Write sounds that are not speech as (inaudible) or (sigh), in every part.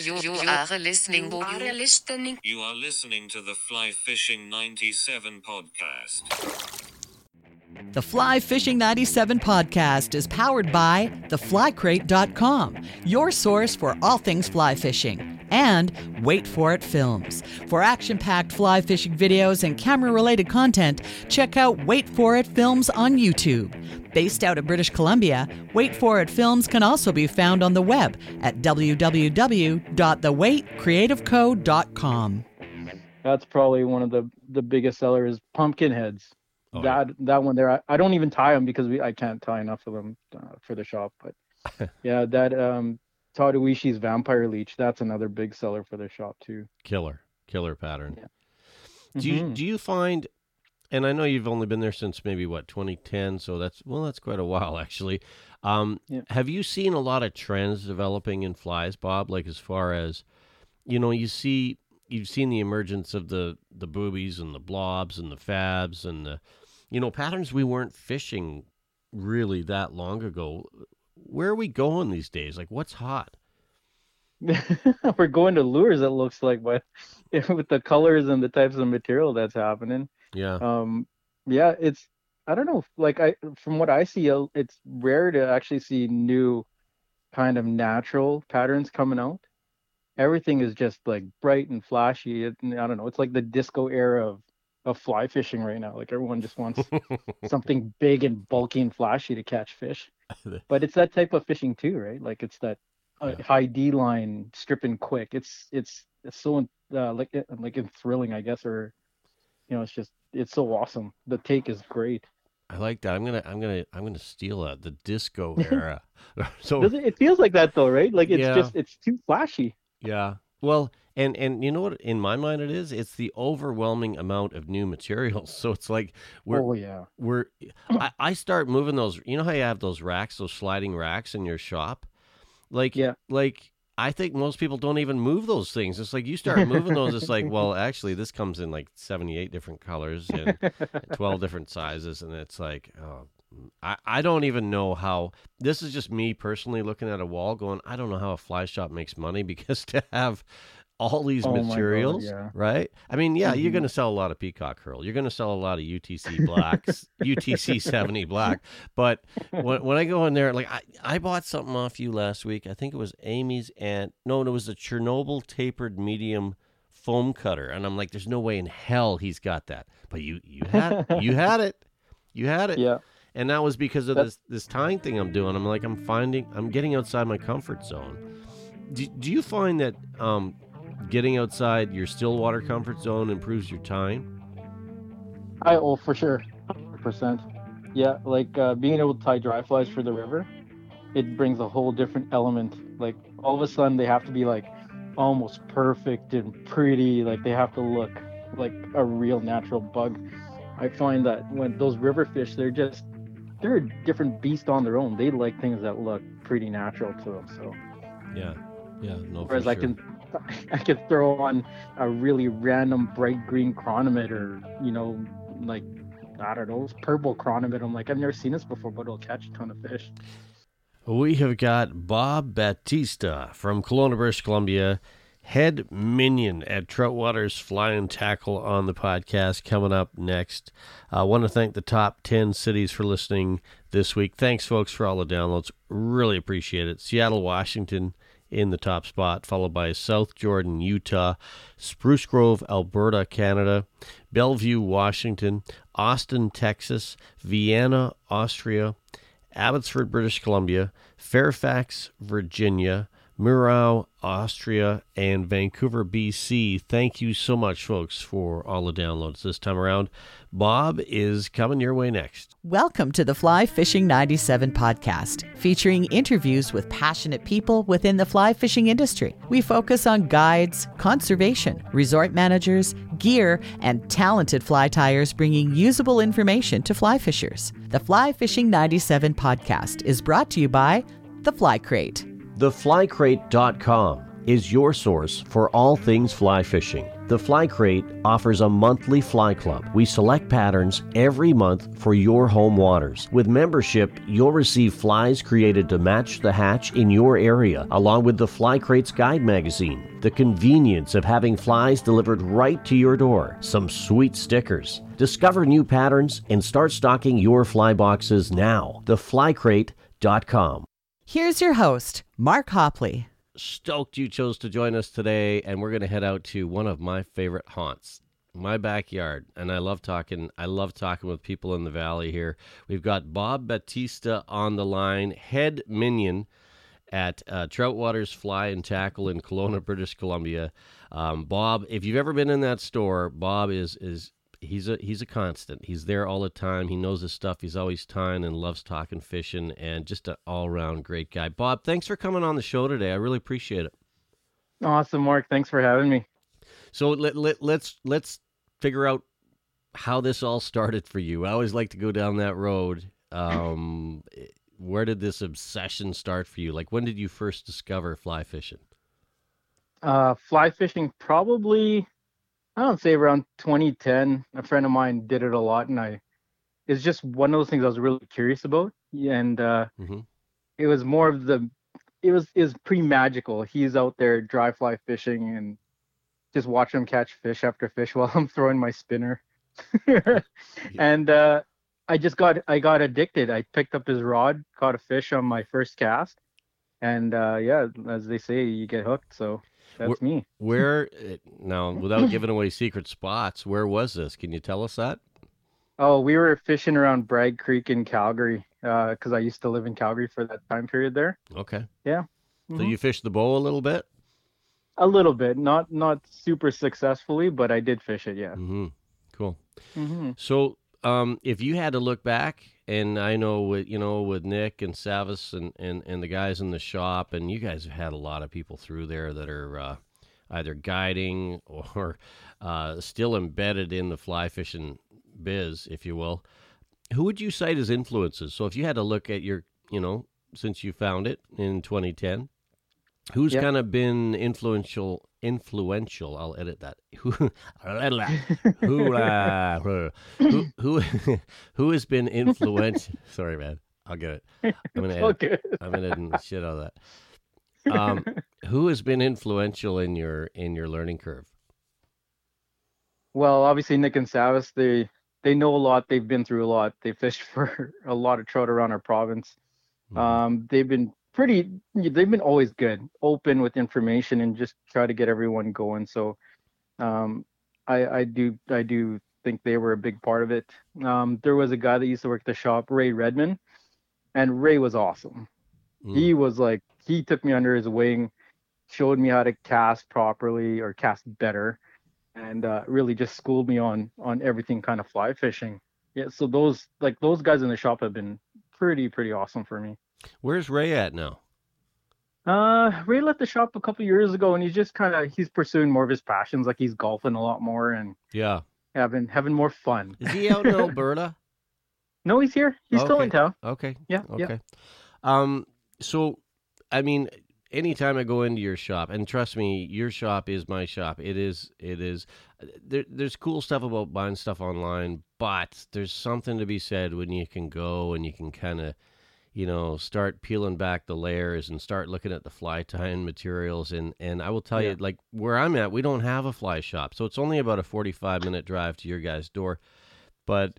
You, you are listening. You are listening. You are listening to the Fly Fishing 97 podcast. The Fly Fishing 97 podcast is powered by theflycrate.com, your source for all things fly fishing, and Wait For It Films. For action packed fly fishing videos and camera related content, check out Wait For It Films on YouTube. Based out of British Columbia, Wait For It Films can also be found on the web at www.thewaitcreativeco.com. That's probably one of the the biggest sellers. Pumpkin heads. Oh, that that one there. I, I don't even tie them because we I can't tie enough of them uh, for the shop. But (laughs) yeah, that um Tadoishi's vampire leech. That's another big seller for the shop too. Killer, killer pattern. Yeah. Do you Mhm. do you find? And I know you've only been there since maybe what 2010, so that's well, that's quite a while actually. Um, Yeah. Have you seen a lot of trends developing in flies, Bob? Like as far as you know, you see you've seen the emergence of the the boobies and the blobs and the fabs and the you know patterns we weren't fishing really that long ago. Where are we going these days? Like what's hot? (laughs) We're going to lures. It looks like, but (laughs) with the colors and the types of material that's happening. Yeah. um yeah it's i don't know like i from what i see it's rare to actually see new kind of natural patterns coming out everything is just like bright and flashy it, i don't know it's like the disco era of of fly fishing right now like everyone just wants (laughs) something big and bulky and flashy to catch fish (laughs) but it's that type of fishing too right like it's that uh, Yeah. high d line stripping quick it's it's it's so uh, like like thrilling i guess or you know it's just it's so awesome the take is great I like that. I'm gonna, I'm gonna, I'm gonna steal that. The disco (laughs) era. (laughs) so it, it feels like that though right like it's Yeah. just it's too flashy yeah. Well, and and you know what? In my mind, it is. It's the overwhelming amount of new materials. (laughs) So it's like we're oh yeah we're. I, I start moving those. You know how you have those racks, those sliding racks in your shop. Like Yeah. Like I think most people don't even move those things. It's like you start moving those. It's like, well, (laughs) actually, this comes in like seventy-eight different colors and (laughs) 12 different sizes and it's like oh I, I don't even know how this is just me personally looking at a wall going i don't know how a fly shop makes money because to have all these Oh my God, materials yeah. right? I mean yeah you're Mhm. going to sell a lot of peacock herl you're going to sell a lot of utc blacks (laughs) utc 70 black. But when, when i go in there like I, I bought something off you last week. I think it was amy's and no it was a chernobyl tapered medium foam cutter. And i'm like there's no way in hell he's got that. But you you had you had it. You had it. Yeah. And that was because of That- this this tying thing I'm doing. I'm like I'm finding I'm getting outside my comfort zone. Do, do you find that um, getting outside your still water comfort zone improves your time? i oh for sure. 100% yeah like uh, being able to tie dry flies for the river it brings a whole different element. Like all of a sudden they have to be like almost perfect and pretty. Like they have to look like a real natural bug. I find that when those river fish they're just they're a different beast on their own. They like things that look pretty natural to them so. Yeah, yeah, no. whereas for i sure. can (laughs) i could throw on a really random bright green chronomid, you know like i don't know purple chronomid. i'm like i've never seen this before but it'll catch a ton of fish We have got Bob Batista from Kelowna, British Columbia, head minion at Troutwater's Fly and Tackle on the podcast coming up next. I want to thank the top 10 cities for listening this week. Thanks, folks, for all the downloads. Really appreciate it. Seattle, Washington in the top spot, followed by South Jordan, Utah, Spruce Grove, Alberta, Canada, Bellevue, Washington, Austin, Texas, Vienna, Austria, Abbotsford, British Columbia, Fairfax, Virginia, Murau, Austria, and Vancouver, BC. Thank you so much, folks, for all the downloads this time around. Bob is coming your way next. Welcome to the Fly Fishing 97 podcast, featuring interviews with passionate people within the fly fishing industry. We focus on guides, conservation, resort managers, gear, and talented fly tyers bringing usable information to fly fishers. The Fly Fishing 97 podcast is brought to you by The Fly Crate. TheFlyCrate.com is your source for all things fly fishing. The Fly Crate offers a monthly fly club. We select patterns every month for your home waters. With membership, you'll receive flies created to match the hatch in your area, along with the Fly Crates Guide magazine. The convenience of having flies delivered right to your door. Some sweet stickers. Discover new patterns and start stocking your fly boxes now. TheFlyCrate.com. Here's your host, Mark Hopley. Stoked you chose to join us today, and we're going to head out to one of my favorite haunts, my backyard. And I love talking. I love talking with people in the valley here. We've got Bob Batista on the line, head minion at uh, Troutwaters Fly and Tackle in Kelowna, British Columbia. Um, Bob, if you've ever been in that store, Bob is is he's a he's a constant. He's there all the time. He knows his stuff. He's always tying and loves talking fishing, and just an all around great guy. Bob, thanks for coming on the show today. I really appreciate it. Awesome, Mark. Thanks for having me. So let, let let's let's figure out how this all started for you. I always like to go down that road. Um, (clears throat) where did this obsession start for you? Like when did you first discover fly fishing? Uh, fly fishing probably, I don't say around 2010. A friend of mine did it a lot, and I, it's just one of those things I was really curious about. And uh, Mhm. it was more of the, it was is pretty magical. He's out there dry fly fishing and just watch him catch fish after fish (laughs) while I'm throwing my spinner. (laughs) and uh, I just got I got addicted. I picked up his rod, caught a fish on my first cast, and uh, yeah, as they say, you get hooked. So that's me. Where uh, now, without (laughs) giving away secret spots, where was this? Can you tell us that? Oh, we were fishing around Bragg Creek in Calgary because I used to live in Calgary for that time period there. Okay. Yeah. So Mhm. you fished the bow a little bit. A little bit, not not super successfully, but I did fish it. Yeah. Mm-hmm. Cool. hmm So, um, if you had to look back, and I know with you know with Nick and Savis and, and, and the guys in the shop, and you guys have had a lot of people through there that are uh, either guiding or uh, still embedded in the fly fishing biz, if you will. Who would you cite as influences? So, if you had to look at your, you know, since you found it in 2010, who's Yeah. kind of been influential? Influential. I'll edit that. (laughs) Who, who, uh, who, who, who has been influential? (laughs) Sorry, man. I'll get it. I'm gonna edit. I'm gonna edit shit out of that. (laughs) Um, who has been influential in your in your learning curve? Well, obviously Nick and Savis, they they know a lot. They've been through a lot. They fished for a lot of trout around our province. Mhm. Um, they've been pretty. They've been always good, open with information, and just try to get everyone going. So, um, I I do I do think they were a big part of it. Um, there was a guy that used to work at the shop, Ray Redmond, and Ray was awesome. Mm. He was like he took me under his wing, showed me how to cast properly or cast better, and uh, really just schooled me on on everything kind of fly fishing. Yeah, so those like those guys in the shop have been pretty pretty awesome for me. Where's Ray at now? Uh, Ray left the shop a couple years ago, and he's just kind of he's pursuing more of his passions. Like he's golfing a lot more and Yeah. having having more fun. Is he out in (laughs) Alberta? No, he's here. He's still in town. Okay. Yeah, yeah. Okay. Um. So, I mean, anytime I go into your shop, and trust me, your shop is my shop. It is. It is. There, there's cool stuff about buying stuff online, but there's something to be said when you can go and you can kind of, you know, start peeling back the layers and start looking at the fly tying materials. And and I will tell Yeah. you, like where I'm at, we don't have a fly shop, so it's only about a 45 minute drive to your guys' door, but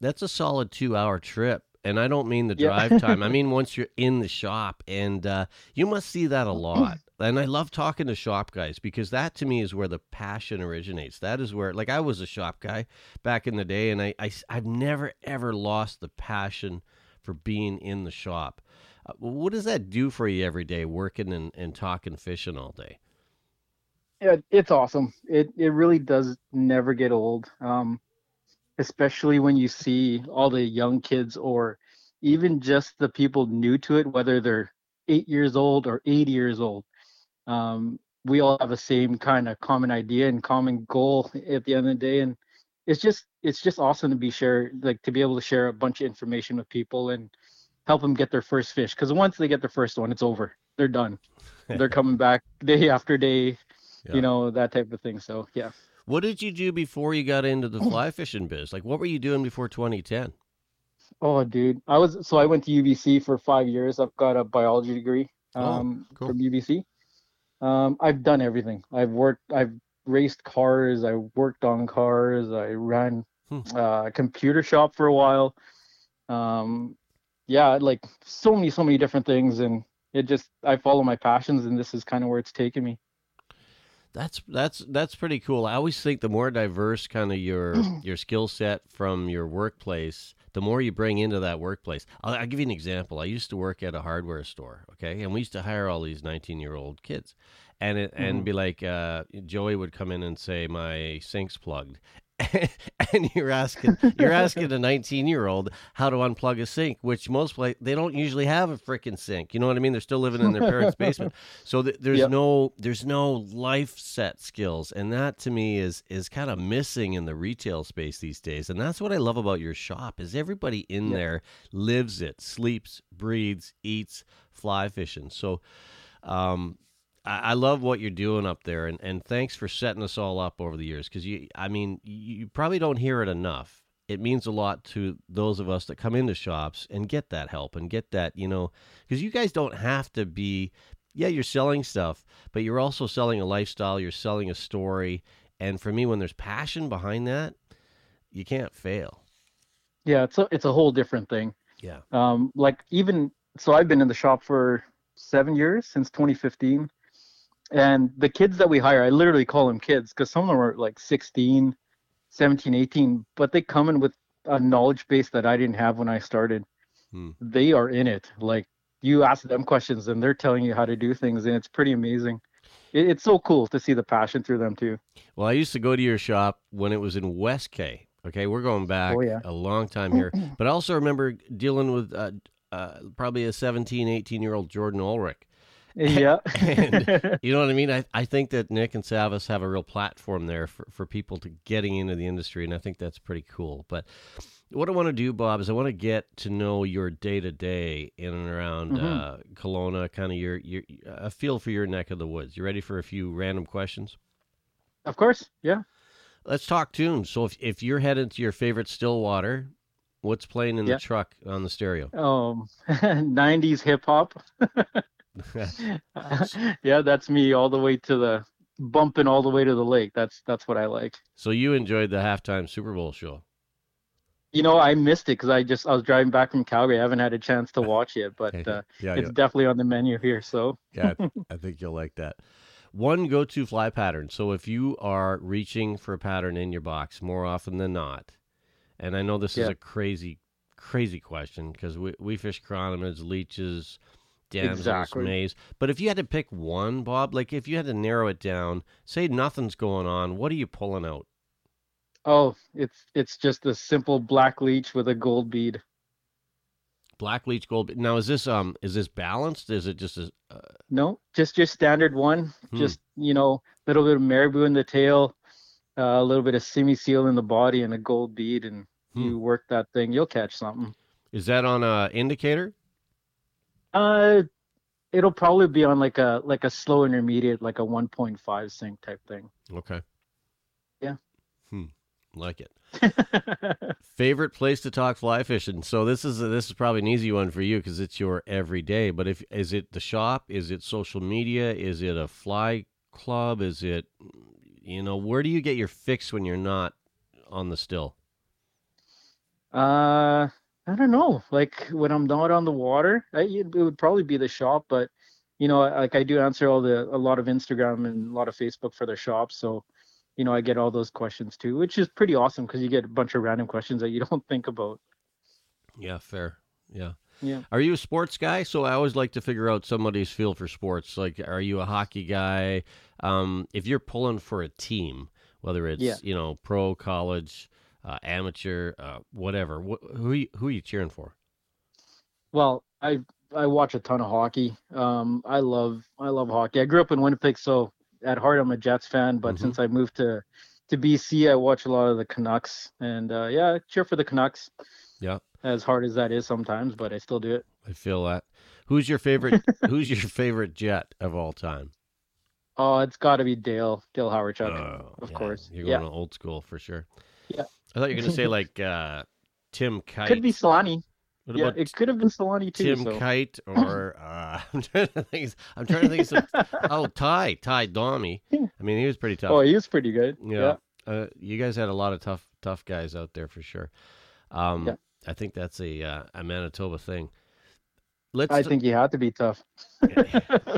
that's a solid two hour trip. And I don't mean the Yeah. drive time. I (laughs) mean once you're in the shop, and uh, you must see that a lot. And I love talking to shop guys because that to me is where the passion originates. That is where, like, I was a shop guy back in the day, and I, I, I have never ever lost the passion for being in the shop. Uh, what does that do for you every day, working and, and talking fishing all day? Yeah, it's awesome. It it really does never get old. Um, especially when you see all the young kids or even just the people new to it, whether they're eight years old or 80 years old. Um, we all have the same kind of common idea and common goal at the end of the day, and it's just it's just awesome to be share like to be able to share a bunch of information with people and help them get their first fish. Because once they get their first one, it's over. They're done. (laughs) They're coming back day after day Yeah. you know that type of thing so yeah What did you do before you got into the fly fishing biz? Like, what were you doing before 2010? Oh, dude, I was so I went to UBC for five years. I've got a biology degree Oh, um, cool. from UBC. Um, I've done everything. I've worked. I've raced cars. I worked on cars. I ran Hmm. uh, a computer shop for a while. Um, yeah, like so many, so many different things, and it just I follow my passions, and this is kind of where it's taken me. That's that's that's pretty cool. I always think the more diverse kind of your (clears throat) your skill set from your workplace, the more you bring into that workplace. I'll, I'll give you an example. I used to work at a hardware store, okay, and we used to hire all these nineteen year old kids, and it, and Mhm. be like, uh, Joey would come in and say, "My sink's plugged." (laughs) and you're asking you're asking a 19 year old how to unplug a sink which most play they don't usually have a freaking sink you know what i mean they're still living in their parents basement (laughs) so th- there's Yep. no there's no life set skills, and that to me is is kind of missing in the retail space these days. And that's what I love about your shop is everybody in Yeah. there lives it, sleeps, breathes, eats fly fishing. So, um, I, I love what you're doing up there, and and thanks for setting us all up over the years because you, I mean, you, you probably don't hear it enough. It means a lot to those of us that come into shops and get that help and get that, you know, because you guys don't have to be yeah, you're selling stuff, but you're also selling a lifestyle, you're selling a story. And for me, when there's passion behind that, you can't fail. Yeah, it's a it's a whole different thing. Yeah. Um, like even so, I've been in the shop for seven years since 2015, and the kids that we hire, I literally call them kids because some of them are like 16, 17, 18, but they come in with a knowledge base that I didn't have when I started. Hmm. They are in it. Like you ask them questions and they're telling you how to do things, and it's pretty amazing. It, it's so cool to see the passion through them too. Well, I used to go to your shop when it was in West K. Okay, we're going back Oh, yeah. a long time here. (clears throat) but I also remember dealing with uh, uh, probably a 17, 18 year old Jordan Ulrich. Yeah. And- (laughs) (laughs) You know what I mean? I, I think that Nick and Savas have a real platform there for, for people to getting into the industry, and I think that's pretty cool. But what I want to do, Bob, is I want to get to know your day to day in and around Mhm. uh, Kelowna, kind of your your a feel for your neck of the woods. You ready for a few random questions? of course. Yeah. Let's talk tunes. So if if you're headed to your favorite Stillwater, what's playing in Yeah. the truck on the stereo? Um, 90s hip hop. (laughs) yeah, that's me all the way to the bumping all the way to the lake. That's that's what I like. so you enjoyed the halftime Super Bowl show. You know, I missed it because I just I was driving back from Calgary. I haven't had a chance to watch it, but (laughs) uh, yeah, it's definitely on the menu here. So (laughs) Yeah, I- think you'll like that. One go to fly pattern. So if you are reaching for a pattern in your box more often than not, and I know this is a crazy, crazy question because we, we fish chironomids, leeches, damsels, Exactly. mays. But if you had to pick one, Bob, like if you had to narrow it down, say nothing's going on, what are you pulling out? oh, it's it's just a simple black leech with a gold bead. Black leech gold. Now is this um is this balanced? Is it just a uh, No, just just standard one. Hmm. Just you know, a little bit of marabou in the tail, uh, a little bit of semi seal in the body, and a gold bead, and Hmm. you work that thing, you'll catch something. is that on a indicator? Uh, it'll probably be on like a like a slow intermediate, like a 1.5 sink type thing. Okay. Yeah. Hmm. Like it. (laughs) Favorite place to talk fly fishing. So this is this is probably an easy one for you because it's your everyday. But if is it the shop? Is it social media? Is it a fly club? Is it you know where do you get your fix when you're not on the still? uh, I don't know. Like when I'm not on the water, I, it would probably be the shop, but you know, like I do answer all the a lot of Instagram and a lot of Facebook for their shops, so you know, I get all those questions too, which is pretty awesome because you get a bunch of random questions that you (laughs) don't think about. Yeah, fair. Yeah. Yeah. Are you a sports guy? So I always like to figure out somebody's feel for sports. Like, are you a hockey guy? Um, if you're pulling for a team, whether it's Yeah. you know pro, college, uh, amateur, uh, whatever, wh- who you, who are you cheering for? Well, I I watch a ton of hockey. Um, I love I love hockey. I grew up in Winnipeg, so at heart I'm a Jets fan. But Mhm. since I moved to to BC, I watch a lot of the Canucks, and uh, yeah, I cheer for the Canucks. Yeah. As hard as that is sometimes, but I still do it. I feel that. Who's your favorite? (laughs) who's your favorite jet of all time? Oh, it's got to be Dale, Dale Hawerchuk. Oh, of yeah, course. You're Yeah. going to old school for sure. Yeah. I thought you were going to say (laughs) like uh, Tim Kite. Could be Selanne. What Yeah, it could have been Selanne too. Tim so. Kite (laughs) or uh, (laughs) I'm trying to think. I'm trying to think. Some, oh, Ty, Ty Domi. I mean, he was pretty tough. Oh, he was pretty good. yeah. Uh, you guys had a lot of tough, tough guys out there for sure. Um, Yeah. I think that's a uh, a Manitoba thing. Let's. I think he had to be tough.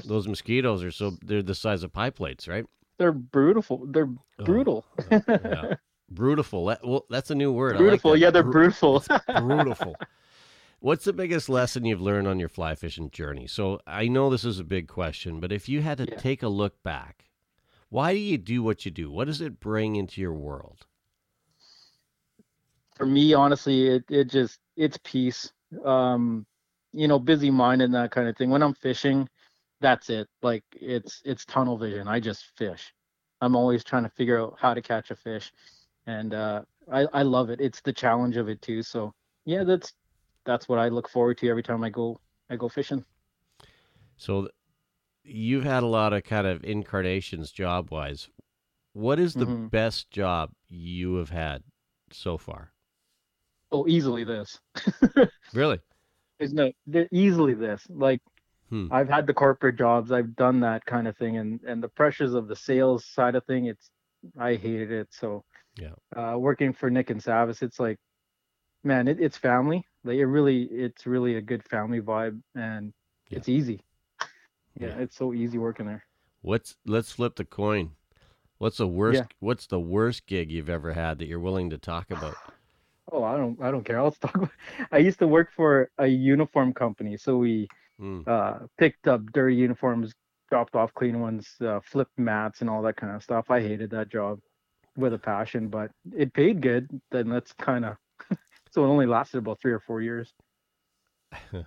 those mosquitoes are so they're the size of pie plates, right? They're brutal. They're Oh, brutal. yeah. Brutiful. That, well, that's a new word. I like yeah, they're Bru- brutal. (laughs) brutal. What's the biggest lesson you've learned on your fly fishing journey? So I know this is a big question, but if you had to Yeah. take a look back, why do you do what you do? What does it bring into your world? For me, honestly, it, it just it's peace. Um, you know, busy mind and that kind of thing. When I'm fishing, that's it. Like it's it's tunnel vision. I just fish. I'm always trying to figure out how to catch a fish, and uh, I I love it. It's the challenge of it too. So yeah, that's that's what I look forward to every time I go I go fishing. So you've had a lot of kind of incarnations job wise. What is the Mhm. best job you have had so far? Oh, easily this. (laughs) Really? There's no easily this. Like Hmm. I've had the corporate jobs, I've done that kind of thing, and and the pressures of the sales side of thing, it's I hated it. So Yeah. uh, working for Nick and Savis, it's like, man, it, it's family. Like it really, it's really a good family vibe, and Yeah. it's easy. (laughs) Yeah, Yeah. it's so easy working there. What's let's flip the coin. What's the worst Yeah. what's the worst gig you've ever had that you're willing to talk about? (sighs) Oh, I don't, I don't care. I'll talk. About, (laughs) I used to work for a uniform company, so we Hmm. uh, picked up dirty uniforms, dropped off clean ones, uh, flipped mats, and all that kind of stuff. I hated that job with a passion, but it paid good. Then that's kind of (laughs) so it only lasted about three or four years. (laughs)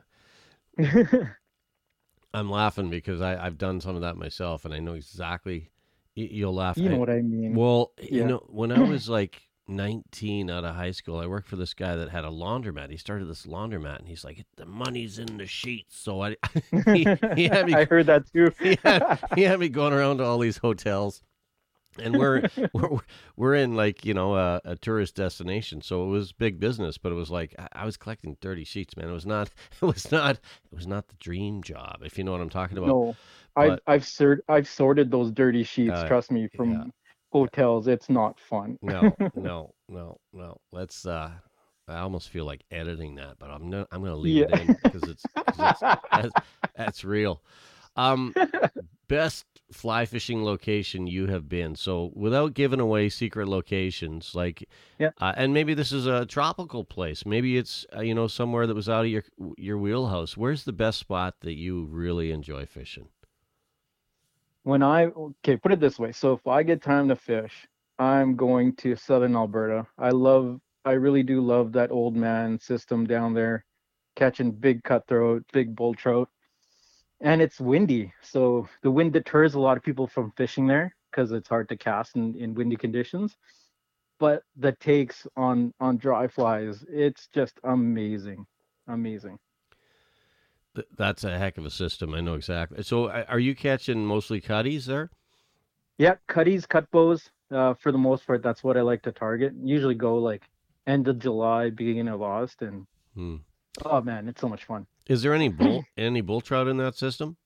I'm laughing because I, I've done some of that myself, and I know exactly. You'll laugh. you know I- what I mean? Well, you know, when I was like 19 out of high school, I worked for this guy that had a laundromat. He started this laundromat, and he's like, "The money's in the sheets." So I, (laughs) he, he had me I heard that too. he had, he had me going around to all these hotels and we're (laughs) we're, we're in like you know a, a tourist destination so it was big business but it was like I- i was collecting 30 sheets man it was not (laughs) it was not it was not the dream job if you know what i'm talking about no, I've but- I've sort I've sorted those dirty sheets. Uh, trust me, from yeah. hotels. It's not fun. no (laughs) no no no let's uh i almost feel like editing that but i'm not i'm gonna leave Yeah. it in because it's, 'cause it's that's, that's real um best fly fishing location you have been so without giving away secret locations like Yeah. uh, and maybe this is a tropical place maybe it's uh, you know somewhere that was out of your your wheelhouse where's the best spot that you really enjoy fishing when I okay, put it this way. So if I get time to fish, I'm going to southern Alberta. I love I really do love that old man system down there, catching big cutthroat, big bull trout. And it's windy. So the wind deters a lot of people from fishing there because it's hard to cast in, in windy conditions. But the takes on on dry flies, it's just amazing. Amazing. That's a heck of a system i know exactly so are you catching mostly cutties there Yeah, cutties, cutbows. Uh, for the most part, that's what I like to target. Usually go like end of July, beginning of August, and Hmm. oh man, it's so much fun. Is there any bull (clears throat) any bull trout in that system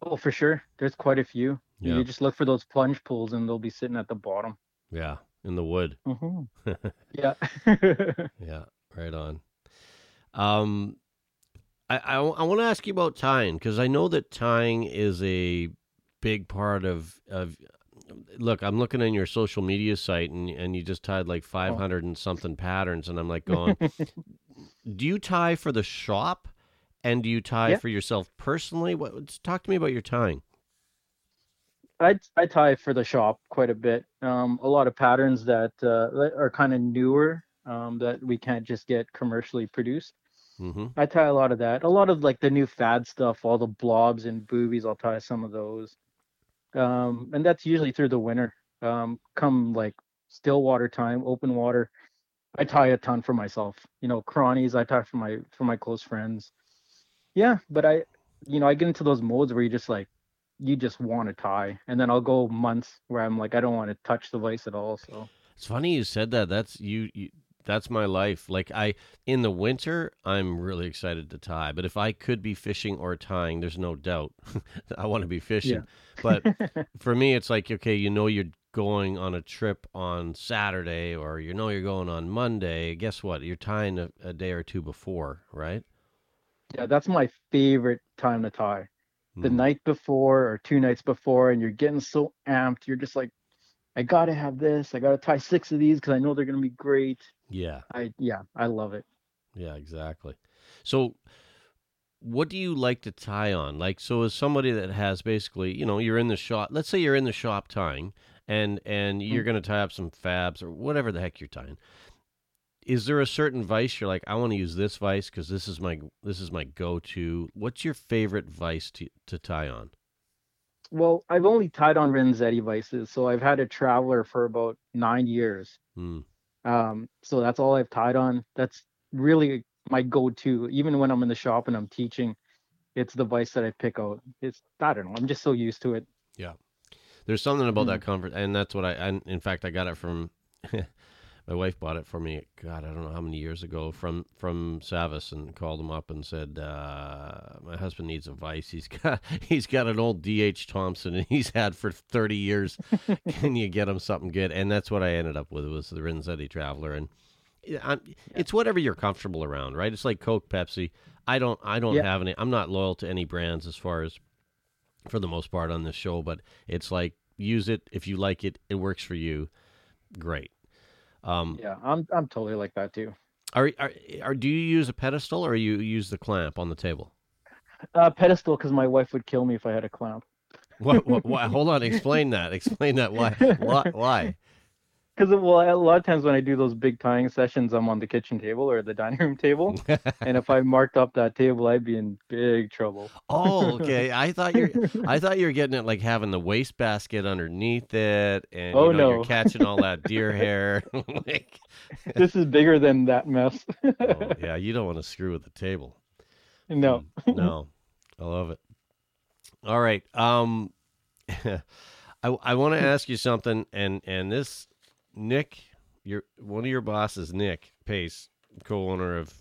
Oh, for sure. There's quite a few. Yeah. You just look for those plunge pools, and they'll be sitting at the bottom. yeah in the wood hmm (laughs) yeah. (laughs) Yeah, right on. Um, I I, I want to ask you about tying because I know that tying is a big part of of. Look, I'm looking on your social media site and and you just tied like 500 and something patterns, and I'm like (laughs) going, do you tie for the shop, and do you tie Yeah. for yourself personally? What? Talk to me about your tying. I I tie for the shop quite a bit. Um, a lot of patterns that uh, are kind of newer um, that we can't just get commercially produced. Mm-hmm. I tie a lot of that. A lot of like the new fad stuff, all the blobs and boobies. I'll tie some of those. Um, and that's usually through the winter. Um, come like still water time, open water. I tie a ton for myself. You know, cronies. I tie for my for my close friends. Yeah, but I, you know, I get into those modes where you just like, you just want to tie, and then I'll go months where I'm like I don't want to touch the vise at all. So It's funny you said that. That's you, you. That's my life. Like I, in the winter, I'm really excited to tie. But if I could be fishing or tying, there's no doubt (laughs) I want to be fishing. But (laughs) for me, it's like okay, you know, you're going on a trip on Saturday, or you know, you're going on Monday. Guess what? You're tying a, a day or two before, right? Yeah, that's my favorite time to tie. The Mm. night before or two nights before, and you're getting so amped. You're just like, I gotta have this. I gotta tie six of these because I know they're gonna be great. Yeah. I yeah, I love it. Yeah, exactly. So, what do you like to tie on? Like, so as somebody that has basically, you know, you're in the shop. Let's say you're in the shop tying, and and you're going to tie up some fabs or whatever the heck you're tying. Is there a certain vice you're like, I want to use this vice because this is my this is my go to. What's your favorite vice to to tie on? Well, I've only tied on Renzetti vices, so I've had a traveler for about nine years. Hmm. Um, so that's all I've tied on. That's really my go-to. Even when I'm in the shop and I'm teaching, it's the vice that I pick out. It's I don't know. I'm just so used to it. Yeah. There's something about that comfort, and that's what I. And in fact, I got it from (laughs) my wife. Bought it for me. God, I don't know how many years ago from from Savis, and called him up and said, uh, "My husband needs a vice. He's (laughs) got he's got an old DH Thompson, and he's had for 30 years. (laughs) Can you get him something good?" And that's what I ended up with was the Renzetti Traveler, and I'm, it's whatever you're comfortable around, right? It's like Coke, Pepsi. I don't I don't Yeah. have any. I'm not loyal to any brands as far as for the most part on this show, but it's like use it if you like it, it works for you. Great. Um, Yeah, I'm I'm totally like that too. are, are are do you use a pedestal or you use the clamp on the table? Uh, pedestal because my wife would kill me if I had a clamp. What, what, why, (laughs) hold on, explain that. Explain that. Why? Why? Why? Because well, a lot of times when I do those big tying sessions, I'm on the kitchen table or the dining room table, and if I marked up that table, I'd be in big trouble. Oh, okay. (laughs) I thought you're. I thought you were getting it like having the waste basket underneath it, and Oh, you know, you're no. catching all that deer (laughs) hair. (laughs) like, this is bigger than that mess. oh, yeah, you don't want to screw with the table. no. Mm, no, I love it. All right. Um, I I want to ask you something, and and this Nick, your one of your bosses, Nick Pace, co-owner of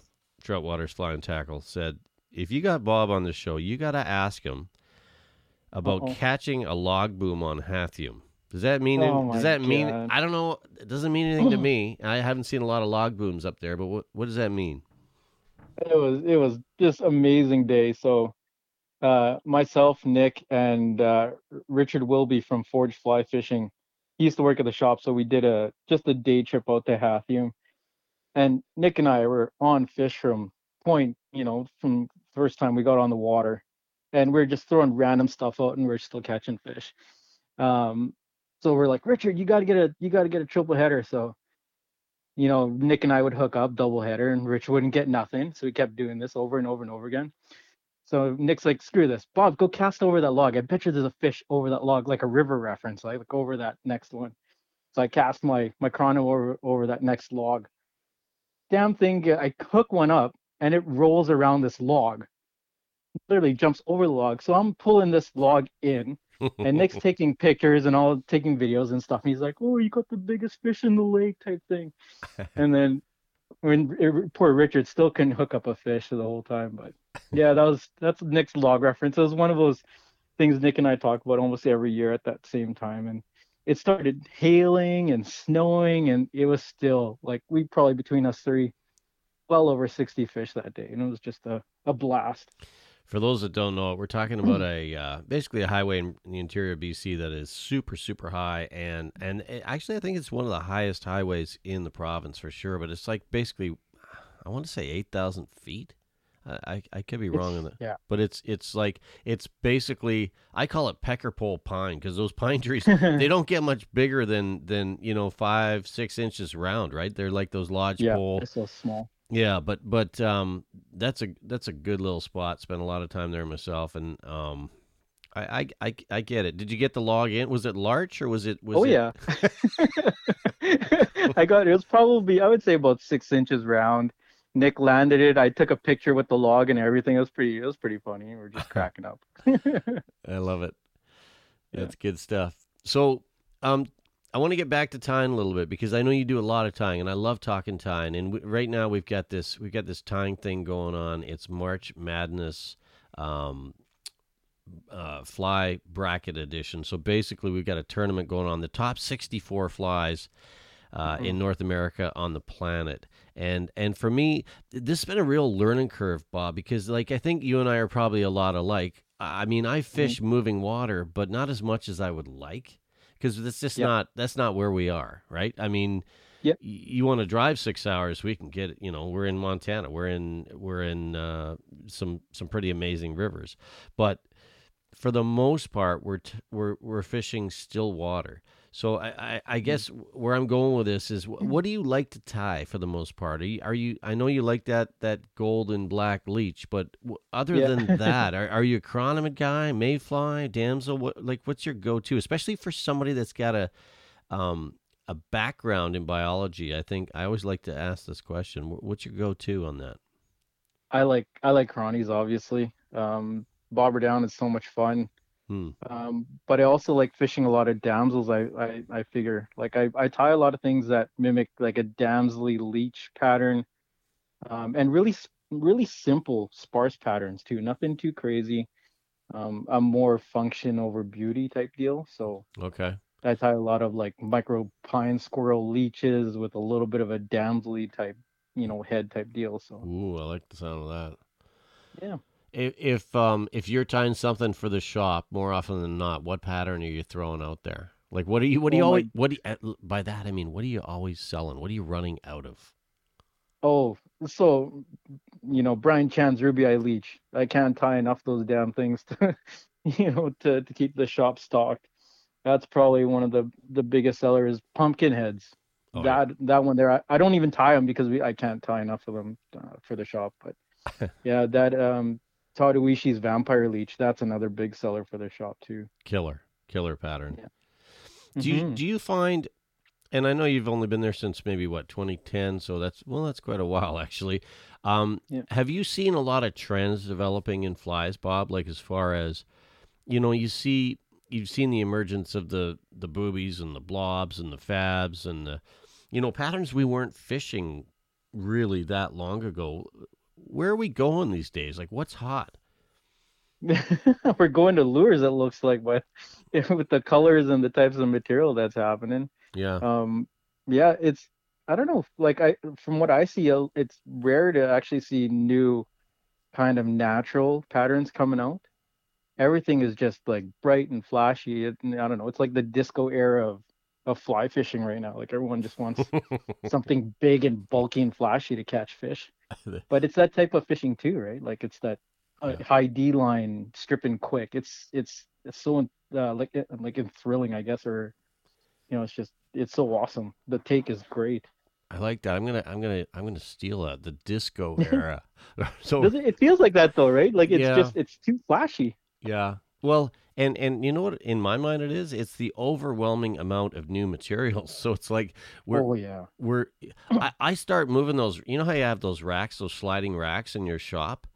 Troutwater's Fly and Tackle, said if you got Bob on the show, you got to ask him about Uh-oh. catching a log boom on Hatheume. Does that mean? Oh does that mean? I don't know. It doesn't mean anything to (clears throat) me. I haven't seen a lot of log booms up there, but what what does that mean? it was it was just amazing day so uh myself nick and uh richard wilby from forge fly fishing he used to work at the shop so we did a just a day trip out to hatheume and nick and i were on fish from point you know from first time we got on the water and we are just throwing random stuff out and we are still catching fish um so we're like richard you got to get a you got to get a triple header so you know, Nick and I would hook up double header and Rich wouldn't get nothing. So we kept doing this over and over and over again. So Nick's like, screw this. Bob, go cast over that log. I bet you there's a fish over that log, like a river reference, like, like over that next one. So I cast my my chrono over over that next log. Damn thing, uh, I hook one up and it rolls around this log. Literally jumps over the log. So I'm pulling this log in and Nick's (laughs) taking pictures and all taking videos and stuff. And he's like, "Oh, you got the biggest fish in the lake," type thing. and then when poor Richard still couldn't hook up a fish the whole time, but yeah, that was that's Nick's log reference. It was one of those things Nick and I talk about almost every year at that same time, and it started hailing and snowing, and it was still like we probably between us three, well over 60 fish that day, and it was just a a blast. For those that don't know, we're talking about a uh, basically a highway in the interior of BC that is super super high, and and it- actually I think it's one of the highest highways in the province for sure. But it's like basically, I want to say eight thousand feet. I, I could be wrong on that, yeah. but it's it's like it's basically I call it pecker pole pine because those pine trees (laughs) they don't get much bigger than than you know five six inches round, right? They're like those lodge Yeah, pole. so small. Yeah, but but um, that's a that's a good little spot. Spent a lot of time there myself, and um, I I, I, I get it. Did you get the log in? Was it large or was it? Was oh it, yeah. (laughs) I got it. It was probably I would say about six inches round. Nick landed it. I took a picture with the log and everything. It was pretty. It was pretty funny. We are just (laughs) cracking up. (laughs) I love it. Yeah. That's good stuff. So, um, I want to get back to tying a little bit because I know you do a lot of tying, and I love talking tying. And we, right now we've got this we've got this tying thing going on. It's March Madness, um, uh, fly bracket edition. So basically, we've got a tournament going on. The top sixty four flies. Uh, in North America on the planet, and and for me, this has been a real learning curve, Bob, because like I think you and I are probably a lot alike. I mean, I fish moving water, but not as much as I would like because that's just Yep. not that's not where we are, right? I mean, Yep. y- you want to drive six hours, we can get. You know, we're in Montana, we're in we're in uh, some some pretty amazing rivers, but for the most part, we're t- we're we're fishing still water. So I, I, I guess where I'm going with this is, what do you like to tie for the most part? Are you, are you I know you like that that gold and black leech, but other Yeah. than (laughs) that, are, are you a chronomid guy, mayfly, damsel? What like what's your go to, especially for somebody that's got a um a background in biology? I think I always like to ask this question. What's your go to on that? I like I like cronies obviously. Um, bobber down is so much fun. Hmm. Um, but I also like fishing a lot of damsels. I I, I figure like I, I tie a lot of things that mimic like a damselly leech pattern, um, and really really simple sparse patterns too. Nothing too crazy. Um, I'm more function over beauty type deal. So Okay. I tie a lot of like micro pine squirrel leeches with a little bit of a damselly type, you know, head type deal. So Ooh, I like the sound of that. yeah. If, if um if you're tying something for the shop, more often than not, what pattern are you throwing out there? Like what are you what do you Oh, my- always what do you, by that I mean what are you always selling? What are you running out of? Oh, so you know, Brian Chan's Ruby Eye Leech. I can't tie enough of those damn things to (laughs) you know to, to keep the shop stocked. That's probably one of the the biggest sellers. Pumpkin heads. Oh, yeah. that that one there. I, I don't even tie them because we I can't tie enough of them uh, for the shop. But (laughs) yeah, that um Tadawishi's Vampire Leech. That's another big seller for the shop too. Killer. Killer pattern. Yeah. Do you Mhm. do you find and I know you've only been there since maybe what 2010, so that's well that's quite a while (laughs) actually. Um Yeah. have you seen a lot of trends developing in flies, Bob, like as far as you know, you see you've seen the emergence of the the boobies and the blobs and the fabs and the you know patterns we weren't fishing really that long ago. Where are we going these days? Like what's hot? (laughs) We're going to lures. It looks like, but (laughs) with the colors and the types of material that's happening. Yeah. um yeah it's i don't know like i from what i see it's rare to actually see new kind of natural patterns coming out everything is just like bright and flashy it, i don't know it's like the disco era of of fly fishing right now like everyone just wants (laughs) something big and bulky and flashy to catch fish (laughs) but it's that type of fishing too right like it's that uh, Yeah. high d line stripping quick it's it's it's so uh, like like thrilling i guess or you know it's just it's so awesome the take is great I like that. I'm gonna, I'm gonna, I'm gonna steal that. The disco (laughs) era. (laughs) so it, it feels like that though right like it's Yeah. just it's too flashy yeah. Well, and and you know what? In my mind, it is. It's the overwhelming amount of new materials. (laughs) So it's like we're oh yeah we're. I, I start moving those. You know how you have those racks, those sliding racks in your shop,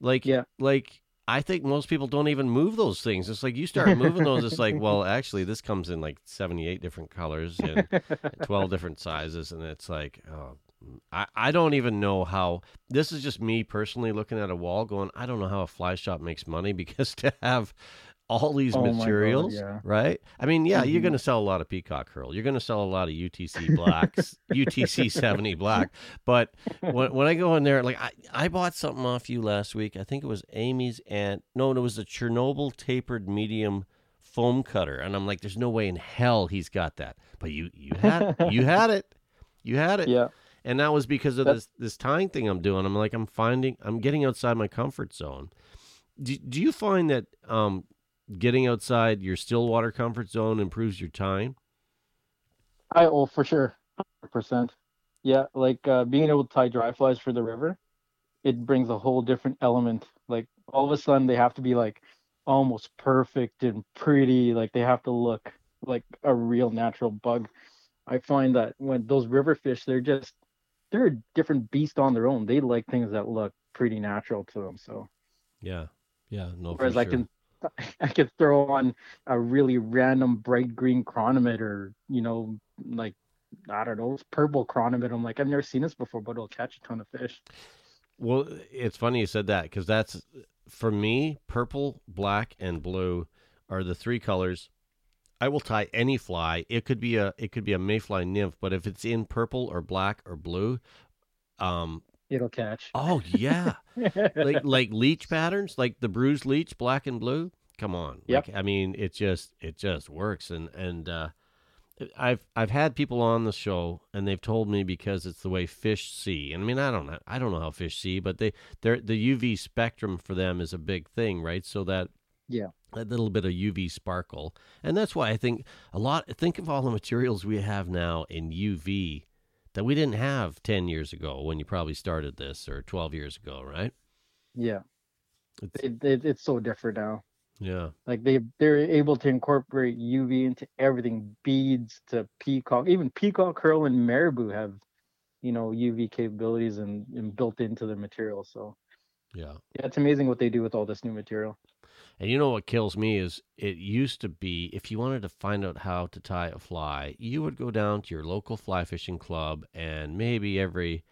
like Yeah. like. I think most people don't even move those things. It's like you start moving those. It's like, well, (laughs) actually, this comes in like seventy-eight different colors and (laughs) 12 different sizes and it's like oh I, I don't even know how this is just me personally looking at a wall going i don't know how a fly shop makes money (laughs) because to have all these Oh my God, materials yeah. right? I mean yeah you're Mhm. going to sell a lot of peacock herl. You're going to sell a lot of utc blacks (laughs) utc 70 black. But when, when i go in there like I, I bought something off you last week. I think it was amy's aunt no it was a chernobyl tapered medium foam cutter. And i'm like there's no way in hell he's got that. But you you had you had it. You had it. (laughs) Yeah and that was because of That's- this this tying thing i'm doing. I'm like i'm finding i'm getting outside my comfort zone. Do, do you find that um getting outside your still water comfort zone improves your time i oh for sure. 100% yeah like uh being able to tie dry flies for the river it brings a whole different element. Like all of a sudden they have to be like almost perfect and pretty. Like they have to look like a real natural bug. I find that when those river fish they're just they're a different beast on their own they like things that look pretty natural to them so yeah yeah no for whereas i can (laughs) I can throw on a really random bright green chronomid or you know like I don't know it's purple chronomid. I'm like I've never seen this before, but it'll catch a ton of fish. Well, it's funny you said that because that's for me. Purple, black, and blue are the three colors. I will tie any fly. It could be a it could be a mayfly nymph, but if it's in purple or black or blue, um, It'll catch. oh yeah, (laughs) like like leech patterns, like the bruised leech, black and blue. Come on, Yep. Like, I mean, it just it just works, and and uh, I've I've had people on the show, and they've told me because it's the way fish see. And I mean, I don't know, I don't know how fish see, but they they're the UV spectrum for them is a big thing, right? So that Yeah. that little bit of UV sparkle, and that's why I think a lot. Think of all the materials we have now in UV that we didn't have ten years ago when you probably started this, or twelve years ago, right? Yeah, It's, it, it, it's so different now. yeah. Like they they're able to incorporate UV into everything, beads to peacock. Even peacock herl and marabou have, you know, UV capabilities and, and built into their material. So Yeah. yeah, it's amazing what they do with all this new material. And you know what kills me is it used to be if you wanted to find out how to tie a fly, you would go down to your local fly fishing club and maybe every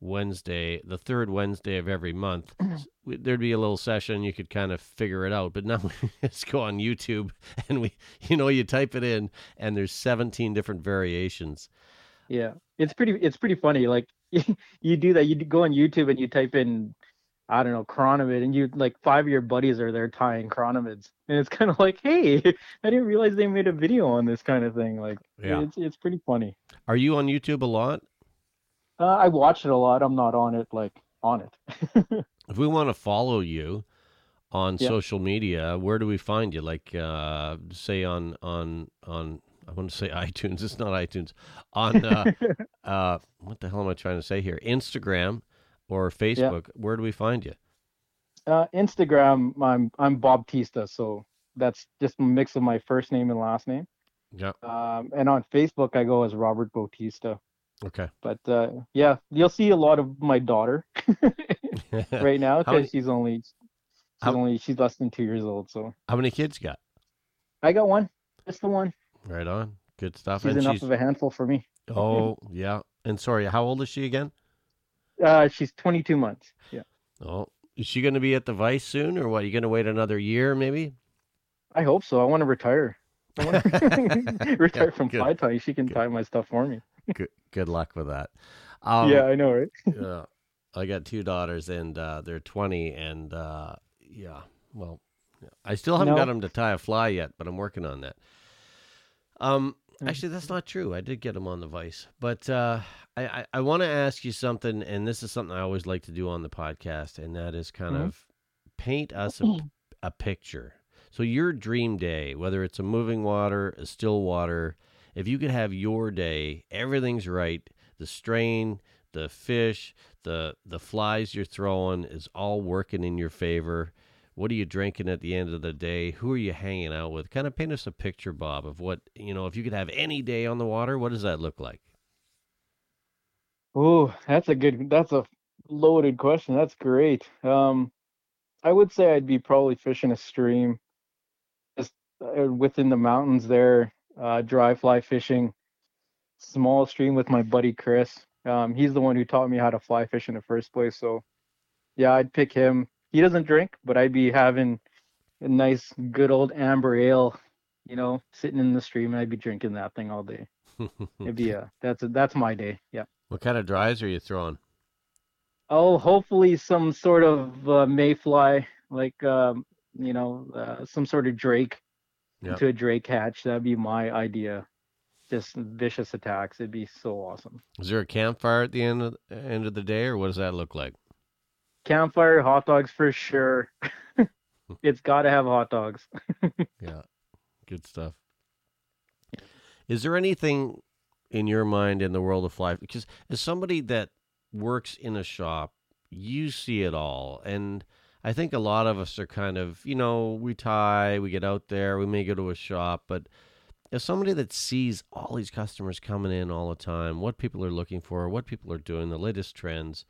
Wednesday, the third Wednesday of every month, mm-hmm. there'd be a little session you could kind of figure it out. But now (laughs) we just go on YouTube (laughs) and we you know you type it in and there's 17 different variations. Yeah, it's pretty it's pretty funny. Like (laughs) you do that, you go on YouTube and you type in, I don't know, chronomid, and you like five of your buddies are there tying chronomids, and it's kind of like, hey, (laughs) I didn't realize they made a video on this kind of thing. Like, Yeah. it's it's pretty funny. Are you on YouTube a lot? Uh, I watch it a lot. I'm not on it like on it. (laughs) If we want to follow you on Yeah. social media, where do we find you? Like, uh, say on on on I want to say (laughs) iTunes. It's not iTunes. On uh, uh, what the hell am I trying to say here? Instagram or Facebook. Where do we find you? uh, Instagram, I'm I'm Bob Tista, so that's just a mix of my first name and last name. Yeah. Um, and on Facebook, I go as Robert Bautista. Okay. But uh, yeah, you'll see a lot of my daughter (laughs) right now (laughs) because she's only she's how- only she's less than two years old. So How many kids you got? I got one, just the one. Right on. Good stuff. She's and enough she's of a handful for me. oh (laughs) yeah. And sorry, how old is she again? Uh, she's 22 months. Yeah, Oh, is she going to be at the Vice soon, or what? You going to wait another year, maybe? I hope so. I want to retire. I want to (laughs) retire Good, from good, fly tying. She can good. tie my stuff for me. Good. Good luck with that. (laughs) Um, yeah, I know, right? yeah. (laughs) I got two daughters, and uh, they're 20, and uh, yeah, well. I still haven't No. got them to tie a fly yet, but I'm working on that. Um. Actually, that's not true. I did get him on the Vice, but uh, I I, I want to ask you something, and this is something I always like to do on the podcast, and that is kind Mhm. of paint us a, (clears throat) a picture. So your dream day, whether it's a moving water, a still water, if you could have your day, everything's right. The strain, the fish, the the flies you're throwing is all working in your favor. What are you drinking at the end of the day? Who are you hanging out with? Kind of paint us a picture, Bob, of what you know. If you could have any day on the water, what does that look like? Oh, that's a good. That's a loaded question. That's great. Um, I would say I'd be probably fishing a stream, just uh, within the mountains there. Uh, dry fly fishing, small stream with my buddy Chris. Um, he's the one who taught me how to fly fish in the first place. So, yeah, I'd pick him. He doesn't drink, but I'd be having a nice, good old amber ale, you know, sitting in the stream, and I'd be drinking that thing all day. (laughs) It'd be a that's a, that's my day. Yeah. what kind of dries are you throwing? Oh, hopefully some sort of uh, mayfly, like um, you know, uh, some sort of drake Yep. into a drake hatch. That'd be my idea. Just vicious attacks. It'd be so awesome. Is there a campfire at the end of end of the day, or what does that look like? Campfire, hot dogs for sure. (laughs) it's got to have hot dogs. (laughs) Yeah, good stuff. Is there anything in your mind in the world of fly? Because as somebody that works in a shop, you see it all, and I think a lot of us are kind of, you know, we tie, we get out there, we may go to a shop, but as somebody that sees all these customers coming in all the time, what people are looking for, what people are doing, the latest trends,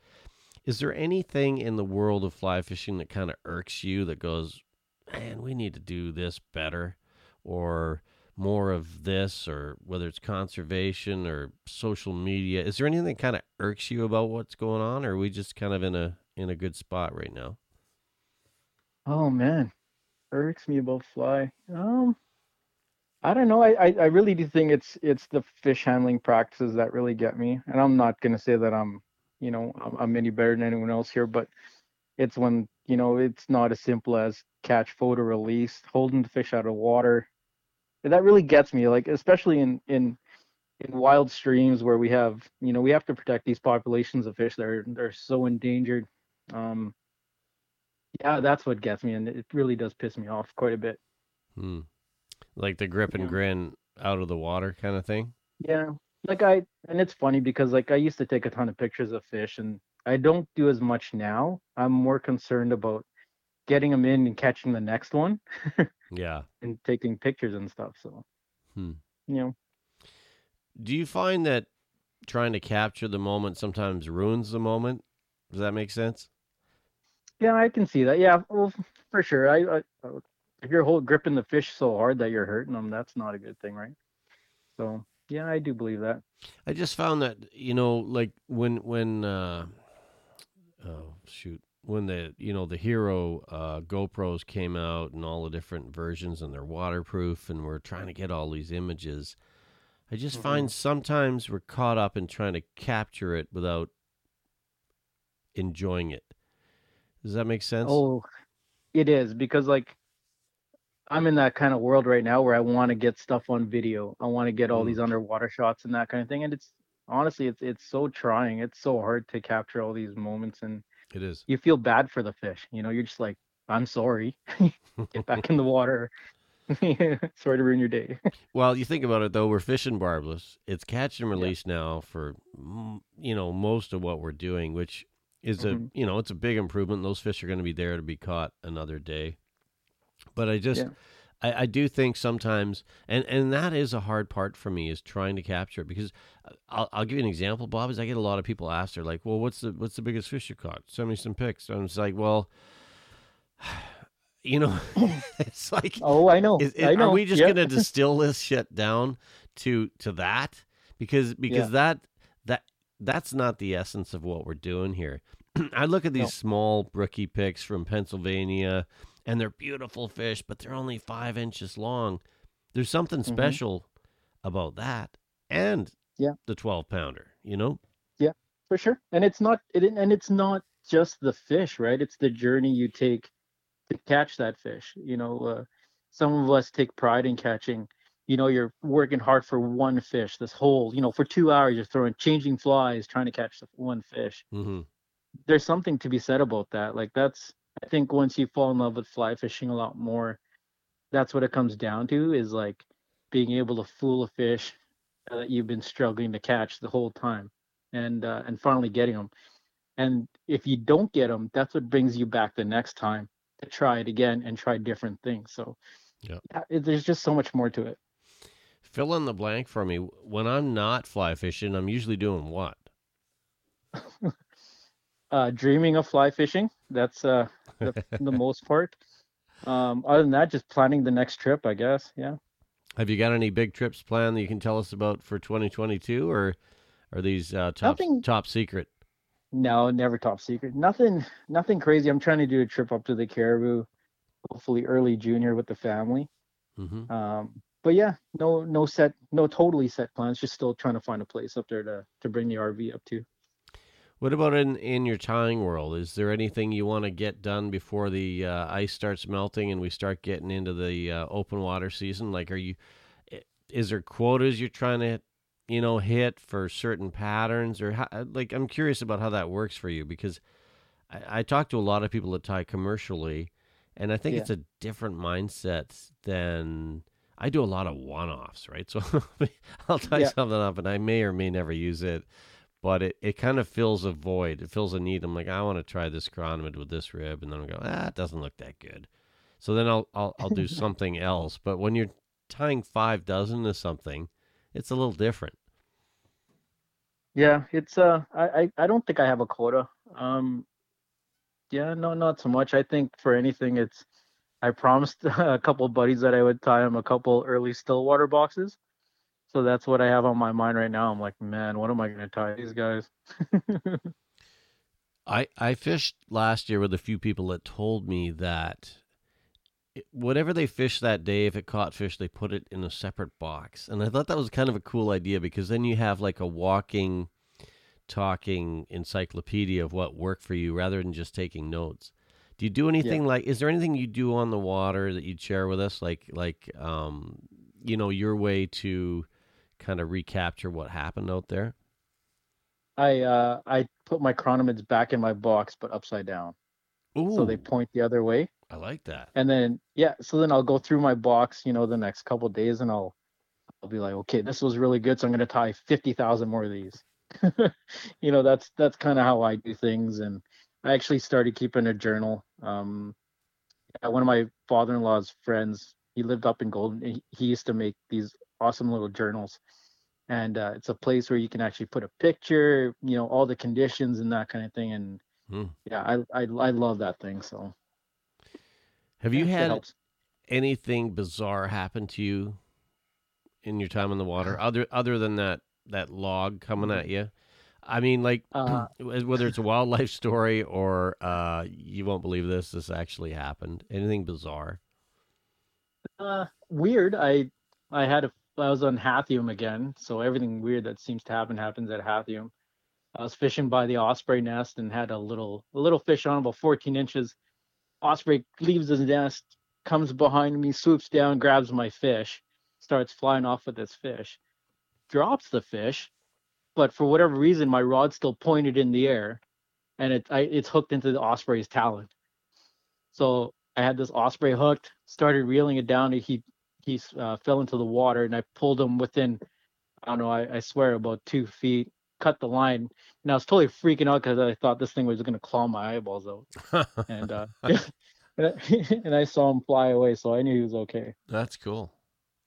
is there anything in the world of fly fishing that kind of irks you that goes, man, we need to do this better, or more of this, or whether it's conservation or social media? Is there anything that kind of irks you about what's going on, or are we just kind of in a in a good spot right now? Oh man, irks me about fly. Um, I don't know. I, I I really do think it's it's the fish handling practices that really get me. And I'm not gonna say that I'm, you know, I'm, I'm any better than anyone else here, but it's when you know it's not as simple as catch, photo, release, holding the fish out of water. That really gets me. Like especially in in in wild streams where we have, you know, we have to protect these populations of fish that are they're so endangered. Um, yeah, that's what gets me, and it really does piss me off quite a bit. Hmm. Like the grip and Yeah. grin out of the water kind of thing. Yeah, like I, and it's funny because like I used to take a ton of pictures of fish, and I don't do as much now. I'm more concerned about getting them in and catching the next one Yeah. (laughs) and taking pictures and stuff. So, Hmm. you know, Do you find that trying to capture the moment sometimes ruins the moment? Does that make sense? yeah, I can see that. Yeah, well, for sure. I, I if you're hold, gripping the fish so hard that you're hurting them, that's not a good thing, right? So, yeah, I do believe that. I just found that you know, like when when uh, oh shoot, when the you know the Hero uh, GoPros came out and all the different versions and they're waterproof and we're trying to get all these images. I just Mhm. find sometimes we're caught up in trying to capture it without enjoying it. Does that make sense? Oh, it is because like I'm in that kind of world right now where I want to get stuff on video. I want to get all Mm. these underwater shots and that kind of thing. And it's honestly, it's it's so trying. It's so hard to capture all these moments, and it is. you feel bad for the fish. You know, you're just like, I'm sorry. (laughs) get back in the water. (laughs) sorry to ruin your day. (laughs) Well, you think about it though, we're fishing barbless. It's catch and release now for mm, you know most of what we're doing, which is a Mhm. you know it's a big improvement. Those fish are going to be there to be caught another day. But I just Yeah. I, I do think sometimes, and and that is a hard part for me is trying to capture it because uh, I'll I'll give you an example, Bob. Is I get a lot of people ask, they're like, "Well, what's the what's the biggest fish you caught? Send me some pics." And it's like, well. (sighs) You know, (laughs) (laughs) it's like Oh, I know. is, is- I know. Are we just yeah. gonna distill this shit down to to that? Because because Yeah. that that that's not the essence of what we're doing here. (clears throat) I look at these No. small brookie pics from Pennsylvania, and they're beautiful fish, but they're only five inches long. There's something Mhm. special about that, and Yeah. the twelve pounder. You know, Yeah, for sure and it's not it and it's not just the fish right it's the journey you take to catch that fish you know uh, some of us take pride in catching you know you're working hard for one fish this whole you know for two hours you're throwing changing flies trying to catch the one fish hmm there's something to be said about that like that's i think once you fall in love with fly fishing a lot more that's what it comes down to is like being able to fool a fish that you've been struggling to catch the whole time and uh, and finally getting them and if you don't get them that's what brings you back the next time to try it again and try different things. So yeah, it, there's just so much more to it. Fill in the blank for me. When I'm not fly fishing, I'm usually doing what? (laughs) uh dreaming of fly fishing? That's uh the, the most part um other than that just planning the next trip i guess yeah Have you got any big trips planned that you can tell us about for 2022, or are these uh, top Nothing- top secret? No, never top secret. Nothing, nothing crazy. I'm trying to do a trip up to the Caribou, hopefully early June here with the family. hmm Um, but yeah, no, no set, no totally set plans. Just still trying to find a place up there to to bring the RV up to. What about in in your tying world? Is there anything you want to get done before the uh, ice starts melting and we start getting into the uh, open water season? Like, are you? Is there quotas you're trying to, you know, hit for certain patterns, or how, like? I'm curious about how that works for you because I, I talk to a lot of people that tie commercially, and I think Yeah. it's a different mindset than. I do a lot of one-offs, right? (laughs) So I'll tie Yeah. something up, and I may or may never use it but it, it kind of fills a void. It fills a need. I'm like, I want to try this chironomid with this rib, and then I go, ah, it doesn't look that good. So then I'll I'll I'll do (laughs) something else. But when you're tying five dozen to something, it's a little different. Yeah, it's uh, I, I, I don't think I have a quota. Um, yeah, no, not so much. I think for anything, it's I promised (laughs) a couple of buddies that I would tie them a couple early Stillwater boxes. So that's what I have on my mind right now. I'm like, man, what am I going to tie these guys? (laughs) I I fished last year with a few people that told me that whatever they fished that day, if it caught fish, they put it in a separate box, and I thought that was kind of a cool idea because then you have like a walking, talking encyclopedia of what worked for you rather than just taking notes. Do you do anything like? Is there anything you do on the water that you'd share with us, like like um, you know, your way to kind of recapture what happened out there? I uh, I put my chronomids back in my box, but upside down, Ooh, so they point the other way. I like that. And then yeah, so then I'll go through my box, you know, the next couple of days, and I'll I'll be like, okay, this was really good, so I'm gonna tie fifty thousand more of these. (laughs) you know, that's that's kind of how I do things, and I actually started keeping a journal. Um, yeah, one of my father-in-law's friends, he lived up in Golden. He, used to make these awesome little journals, and uh, it's a place where you can actually put a picture, you know, all the conditions and that kind of thing. And Hmm. yeah, I I I love that thing. So Have you yeah, had anything bizarre happen to you in your time in the water (sighs) other other than that that log coming at you i mean like (clears throat) Uh, whether it's a wildlife story or uh you won't believe this this actually happened anything bizarre Uh, weird. I I had a I was on Hatheume again, so everything weird that seems to happen happens at Hatheume. I was fishing by the osprey nest and had a little a little fish on about 14 inches. Osprey leaves his nest, comes behind me, swoops down, grabs my fish, starts flying off with this fish, drops the fish, but for whatever reason my rod's still pointed in the air, and it I, it's hooked into the osprey's talon. So I had this osprey hooked, started reeling it down. and He he uh, fell into the water, and I pulled him within, I don't know, I, I swear about two feet. Cut the line, and I was totally freaking out because I thought this thing was gonna claw my eyeballs out, (laughs) and uh, (laughs) and I- saw him fly away, so I knew he was okay. that's cool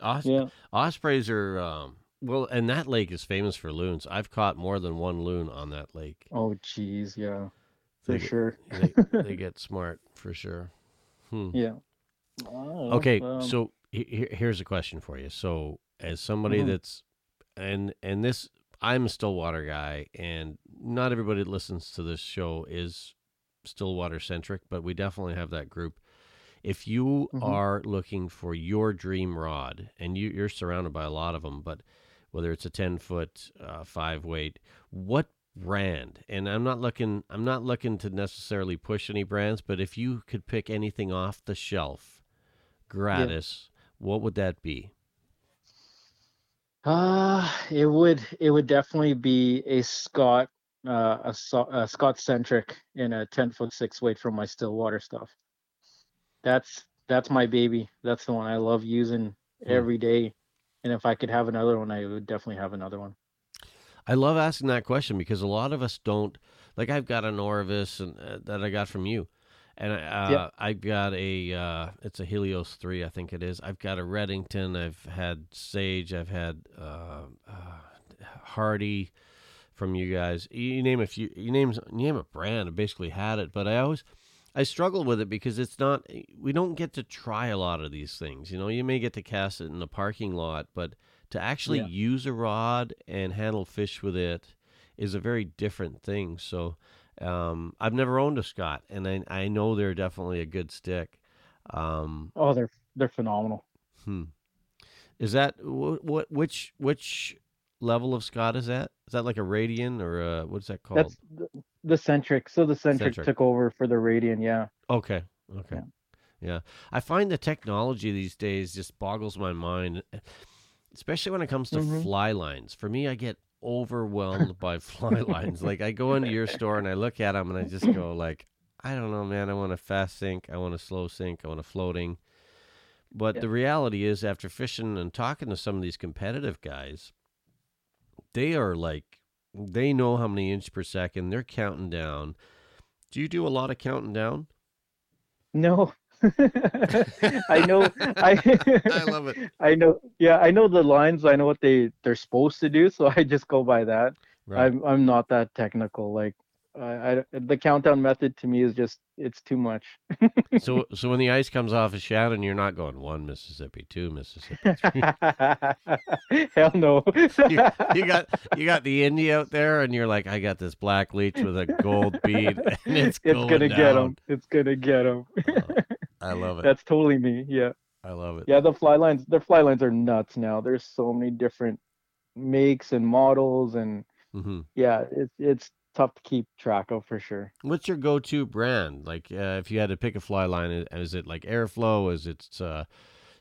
Os- Yeah, ospreys are um well and that lake is famous for loons i've caught more than one loon on that lake Oh, geez, yeah, for They sure. they, they (laughs) get smart for sure hmm. Yeah. I don't know, Okay, um, so he- he- here's a question for you. So, as somebody Mhm. that's and and this, I'm a Stillwater guy, and not everybody that listens to this show is Stillwater centric, but we definitely have that group. If you Mhm. are looking for your dream rod, and you, you're surrounded by a lot of them, but whether it's a 10 foot, uh, five weight, what brand? And I'm not looking, I'm not looking to necessarily push any brands, but if you could pick anything off the shelf, gratis, what would that be? Uh, it would it would definitely be a Scott uh a, a Scott centric in a 10 foot six weight from my Stillwater stuff. That's that's my baby. That's the one I love using Hmm. every day. And if I could have another one, I would definitely have another one. I love asking that question because a lot of us don't. Like I've got an Orvis and uh, that I got from you, and I, uh, Yeah. I've got a uh, it's a Helios three, I think it is. I've got a Redington. I've had Sage. I've had uh, uh, Hardy from you guys. You name a few. You name you name a brand. I basically had it, but I always I struggle with it because it's not. We don't get to try a lot of these things. You know, you may get to cast it in the parking lot, but to actually Yeah. use a rod and handle fish with it is a very different thing. So um, I've never owned a Scott, and I, I know they're definitely a good stick. Um, Oh, they're they're phenomenal. hmm. Is that what, what? Which which level of Scott is that? Is that like a Radian or a, what's that called? That's the, the centric. So the centric, Centric. took over for the Radian. Yeah. Okay. Okay. Yeah. Yeah. I find the technology these days just boggles my mind, especially when it comes to Mhm. fly lines. For me, I get overwhelmed by fly (laughs) lines. Like I go into your store and I look at them and I just go like, I don't know, man. I want a fast sink. I want a slow sink. I want a floating. But Yeah. the reality is, after fishing and talking to some of these competitive guys, they are like, they know how many inch per second. They're counting down. Do you do a lot of counting down? No. (laughs) I know. I I love it. (laughs) I know. Yeah, I know the lines. I know what they they're supposed to do, so I just go by that. Right. I'm I'm not that technical. Like I, I the countdown method to me is just it's too much. (laughs) so so when the ice comes off of Shannon, you're not going one Mississippi, two Mississippi. three. Hell no. you, you got you got the Indy out there, and you're like, I got this black leech with a gold bead, and it's it's going gonna down. get him. It's gonna get him. I love it. That's totally me. Yeah. I love it. Yeah, the fly lines, their fly lines are nuts now. There's so many different makes and models, and hmm yeah, it's it's tough to keep track of for sure. What's your go-to brand? Like, uh, if you had to pick a fly line, is, is it like Airflo? Is it uh,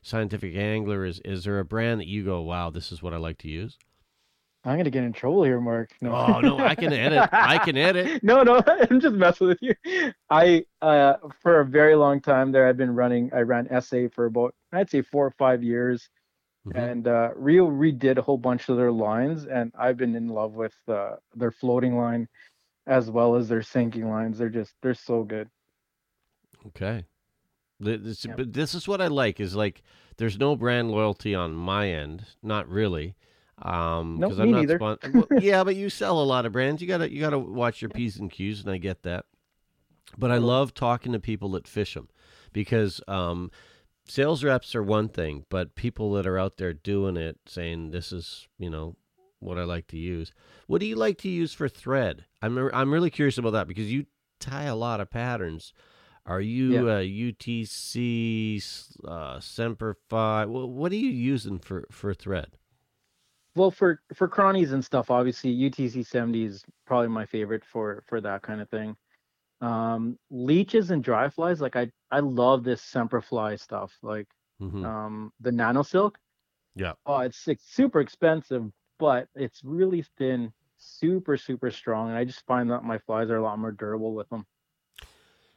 Scientific Angler? Is is there a brand that you go, wow, this is what I like to use? I'm gonna get in trouble here, Mark. No. Oh no, I can edit. I can edit. (laughs) no, no, (laughs) I'm just messing with you. I uh for a very long time there I've been running I ran SA for about I'd say four or five years. Mhm. And uh Rio redid a whole bunch of their lines and I've been in love with uh, their floating line as well as their sinking lines. They're just they're so good. Okay. This, Yep. But this is what I like is like there's no brand loyalty on my end, not really. Um, No, because me I'm not neither. spon- (laughs) well, yeah, but you sell a lot of brands. You gotta you gotta watch your p's and q's, and I get that. But I love talking to people that fish them because um, sales reps are one thing, but people that are out there doing it, saying this is you know what I like to use. What do you like to use for thread? I'm I'm really curious about that because you tie a lot of patterns. Are you uh, UTC uh, Semper Fi? Wh- What are you using for for thread? Well, for for cronies and stuff, obviously UTC 70 is probably my favorite for for that kind of thing. Um, leeches and dry flies, like I I love this Semperfli stuff, like hmm um the Nano Silk. Yeah. Oh, it's, it's super expensive, but it's really thin, super super strong, and I just find that my flies are a lot more durable with them.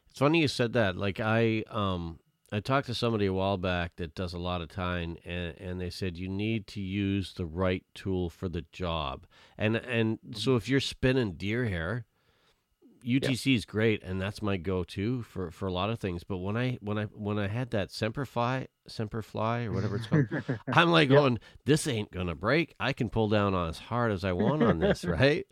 It's funny you said that. Like I um I talked to somebody a while back that does a lot of tying, and, and they said you need to use the right tool for the job. And and mm-hmm. so if you're spinning deer hair, UTC is great, and that's my go-to for, for a lot of things. But when I when I when I had that Semperfli Semperfli or whatever it's called, (laughs) I'm like Yep. going, this ain't gonna break. I can pull down on as hard as I want on this, (laughs) right?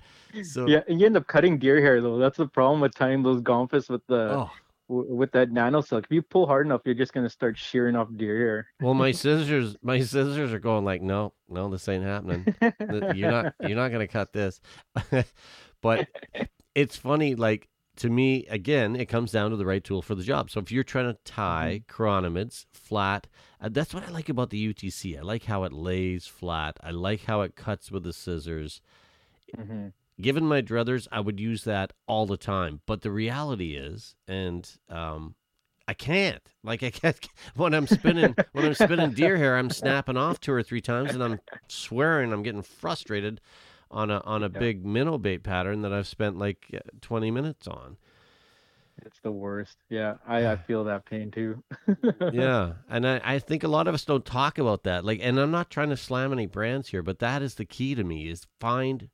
So Yeah, and you end up cutting deer hair though. That's the problem with tying those gomphus with the oh w- with that nano silk. If you pull hard enough, you're just gonna start shearing off deer hair. well, my (laughs) scissors my scissors are going like, no, no, this ain't happening. You're not (laughs) you're not gonna cut this (laughs) but it's funny like to me again it comes down to the right tool for the job so if you're trying to tie chironomids flat uh, that's what i like about the utc i like how it lays flat i like how it cuts with the scissors hmm given my druthers i would use that all the time but the reality is and um I can't. Like I can't (laughs) when I'm spinning when I'm spinning deer hair, I'm snapping off two or three times and I'm swearing I'm getting frustrated on a on a Yeah. big minnow bait pattern that I've spent like uh, 20 minutes on. It's the worst. Yeah, I, I (sighs) feel that pain too. yeah. (laughs) And I, I think a lot of us don't talk about that. Like and I'm not trying to slam any brands here, but that is the key to me is find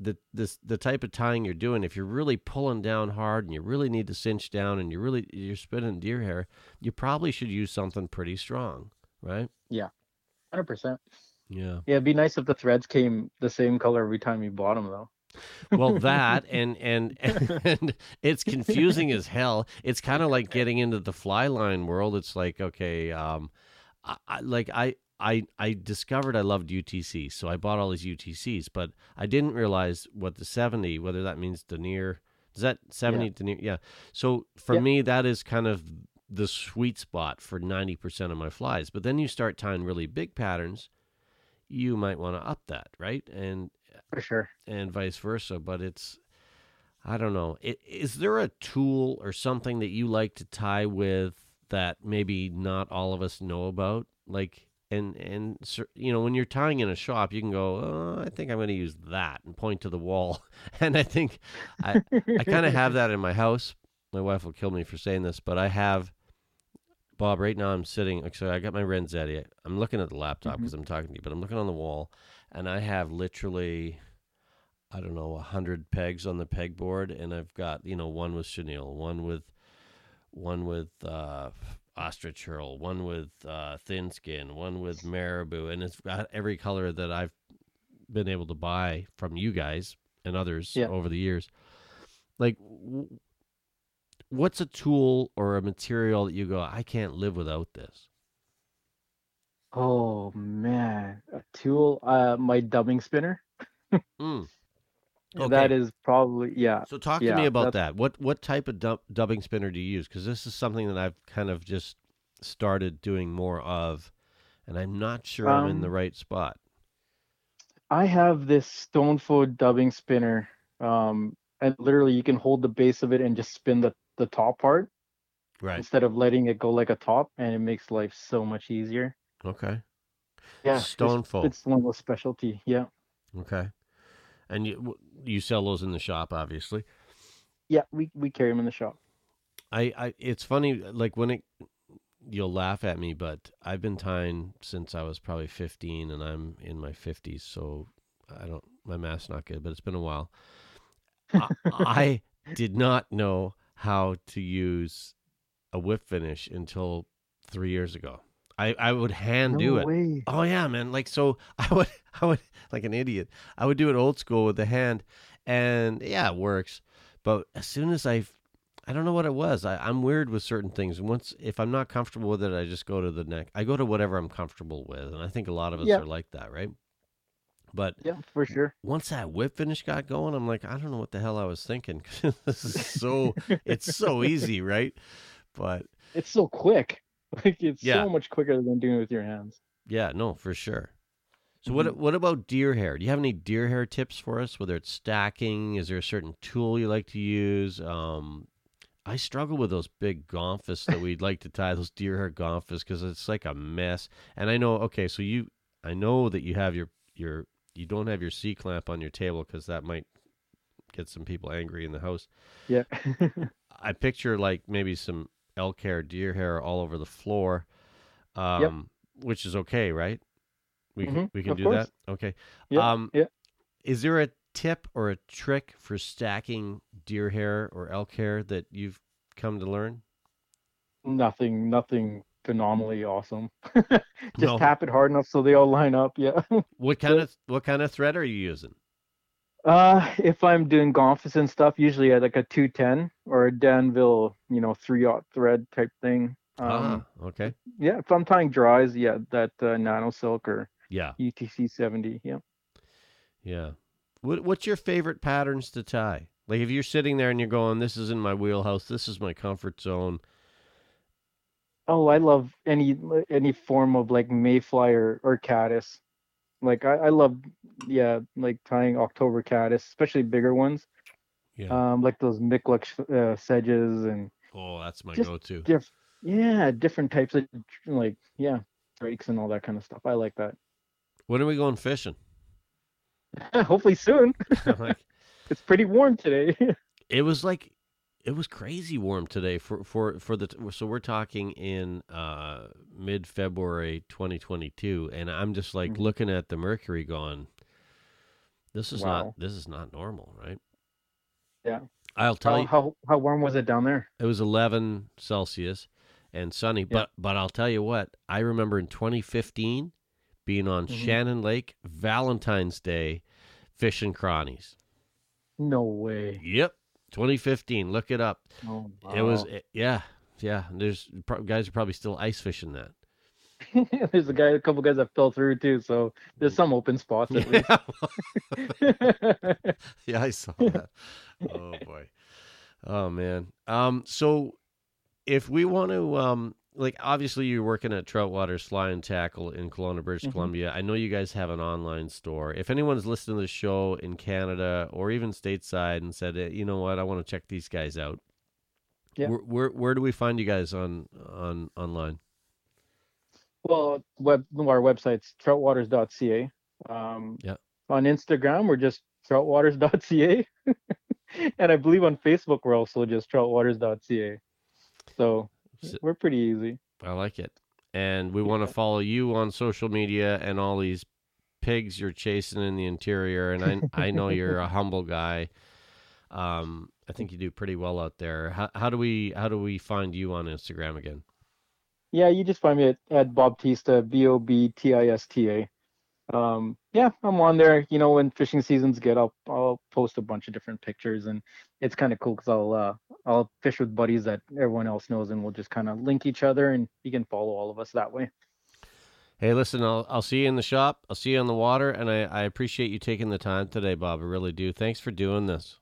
the this the type of tying you're doing. If you're really pulling down hard and you really need to cinch down and you're really you're spinning deer hair, you probably should use something pretty strong, right? yeah Hundred percent. Yeah. Yeah, it'd be nice if the threads came the same color every time you bought them, though. Well, that (laughs) and and and it's confusing as hell. It's kind of like getting into the fly line world. It's like okay, um, I, I like I. I, I discovered I loved UTC, so I bought all these UTCs, but I didn't realize what the 70, whether that means denier. Is that 70 denier? Yeah. So for Yeah. me, that is kind of the sweet spot for 90% of my flies. But then you start tying really big patterns, you might want to up that, right? And For sure. and vice versa. But it's, I don't know. I- Is there a tool or something that you like to tie with that maybe not all of us know about? Like, and and you know, when you're tying in a shop, you can go, oh, I think I'm going to use that and point to the wall. (laughs) And I think I I kind of have that in my house. My wife will kill me for saying this, but I have. Bob, right now I'm sitting. Actually, I got my Renzetti. I'm looking at the laptop because I'm talking to you, but I'm looking on the wall, and I have literally I don't know, a hundred pegs on the pegboard, and I've got you know one with chenille, one with one with uh, ostrich herl, one with uh, thin skin, one with marabou, and it's got every color that I've been able to buy from you guys and others Yeah. over the years. like w- what's a tool or a material that you go I can't live without this? Oh man, a tool. Uh, my dubbing spinner. Mm. That is probably yeah. So talk to me about that. What what type of dub- dubbing spinner do you use? Because this is something that I've kind of just started doing more of, and I'm not sure I'm in the Um, right spot. I have this Stonfo dubbing spinner. Um, and literally you can hold the base of it and just spin the the top part Right. instead of letting it go like a top, and it makes life so much easier. Okay. Yeah, it's- Stonfo. It's one of those specialty. Yeah, Okay. And you you sell those in the shop, obviously. yeah. We we carry them in the shop. I, I it's funny like when it you'll laugh at me, but I've been tying since I was probably 15 and I'm in my 50s, so I don't my math's not good, but it's been a while. I, (laughs) I did not know how to use a whip finish until 3 years ago. I I would hand do No it. Oh yeah, man. Like so (laughs) I would (laughs) I would like an idiot. I would do it old school with the hand and yeah, it works. But as soon as I I don't know what it was. I, I'm weird with certain things. Once if I'm not comfortable with it, I just go to the neck. I go to whatever I'm comfortable with. And I think a lot of us Yeah. are like that, right? But Yeah, for sure. once that whip finish got going, I'm like, I don't know what the hell I was thinking. (laughs) this is so (laughs) it's so easy, right? But It's so quick. Like it's Yeah. so much quicker than doing it with your hands. Yeah, no, for sure. So Mhm. what what about deer hair? Do you have any deer hair tips for us? Whether it's stacking, is there a certain tool you like to use? Um, I struggle with those big gomphus that we'd like to tie those deer hair gomphus because it's like a mess. And I know, okay, so you, I know that you have your your you don't have your C clamp on your table because that might get some people angry in the house. Yeah. (laughs) I picture like maybe some elk hair, deer hair all over the floor, um, which is okay, right? We can, Mhm, we can do course. that. Okay. yeah. um, yeah. Is there a tip or a trick for stacking deer hair or elk hair that you've come to learn? Nothing, nothing phenomenally awesome. (laughs) Just No. tap it hard enough so they all line up. Yeah. (laughs) What kind of what kind of thread are you using? Uh, if I'm doing gomphus and stuff, usually at like a 210 or a Danville, you know, three aught thread type thing. Um, ah, okay. yeah, if I'm tying dries, yeah, that uh, nano silk or Yeah, UTC 70. Yeah. yeah. What what's your favorite patterns to tie? Like if you're sitting there and you're going, "This is in my wheelhouse. This is my comfort zone." Oh, I love any any form of like mayfly or, or caddis. Like I, I love, yeah, like tying October caddis, especially bigger ones. Yeah. Um, like those Mikulak uh, sedges and oh, that's my go-to. diff- yeah, different types of like yeah, drakes and all that kind of stuff. I like that. When are we going fishing? (laughs) Hopefully soon. (laughs) like, (laughs) It's pretty warm today. it was like it was crazy warm today for for for the so we're talking in uh mid February 2022 and I'm just like Mhm. looking at the mercury going this is Wow. not this is not normal right Yeah. I'll tell how, you how how warm was it down there? it was 11 Celsius and sunny Yeah. but but I'll tell you what I remember in 2015 being on Mhm. Shannon Lake Valentine's Day Fish and crawnies No way. yep 2015 look it up Oh, It was, it- yeah, yeah. There's guys are probably still ice fishing that. (laughs) there's a guy, a couple guys that fell through too. So there's some open spots. Yeah, (laughs) (laughs) yeah, I saw that. Oh boy, oh man. Um, so if we want to, um, like, obviously you're working at Troutwater's Fly and Tackle in Kelowna, British Mhm. Columbia. I know you guys have an online store. If anyone's listening to the show in Canada or even stateside and said, eh, you know what, I want to check these guys out. Yeah. Where, where where do we find you guys on on online? Well, web our website's troutwaters.ca. Um, Yeah. On Instagram, we're just troutwaters.ca, (laughs) and I believe on Facebook we're also just troutwaters.ca. So We're pretty easy. I like it. And we want to follow you on social media and all these pigs you're chasing in the interior. And I, I know you're a (laughs) humble guy. Um, I think you do pretty well out there. How, how do we how do we find you on Instagram again? Yeah, you just find me at, at Bobtista, B O B T I S T A. um, yeah, I'm on there. You know, when fishing seasons get up, I'll post a bunch of different pictures, and it's kind of cool because I'll uh, I'll fish with buddies that everyone else knows, and we'll just kind of link each other, and you can follow all of us that way. Hey, listen, I'll I'll see you in the shop. I'll see you on the water, and I, I appreciate you taking the time today, Bob. I really do. Thanks for doing this.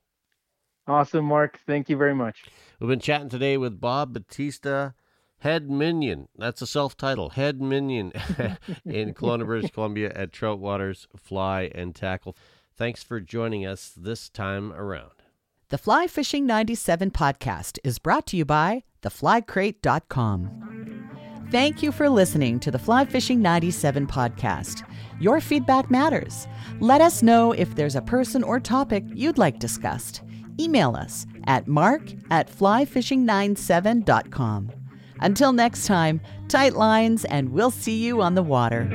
Awesome, Mark. Thank you very much. We've been chatting today with Bob Batista, head minion. That's a self title, head minion (laughs) in Kelowna, British Columbia at Troutwater's Fly and Tackle. Thanks for joining us this time around. The Fly Fishing 97 podcast is brought to you by theflycrate.com. Thank you for listening to the Fly Fishing 97 podcast. Your feedback matters. Let us know if there's a person or topic you'd like discussed. Email us at mark at flyfishing97.com. Until next time, tight lines, and we'll see you on the water.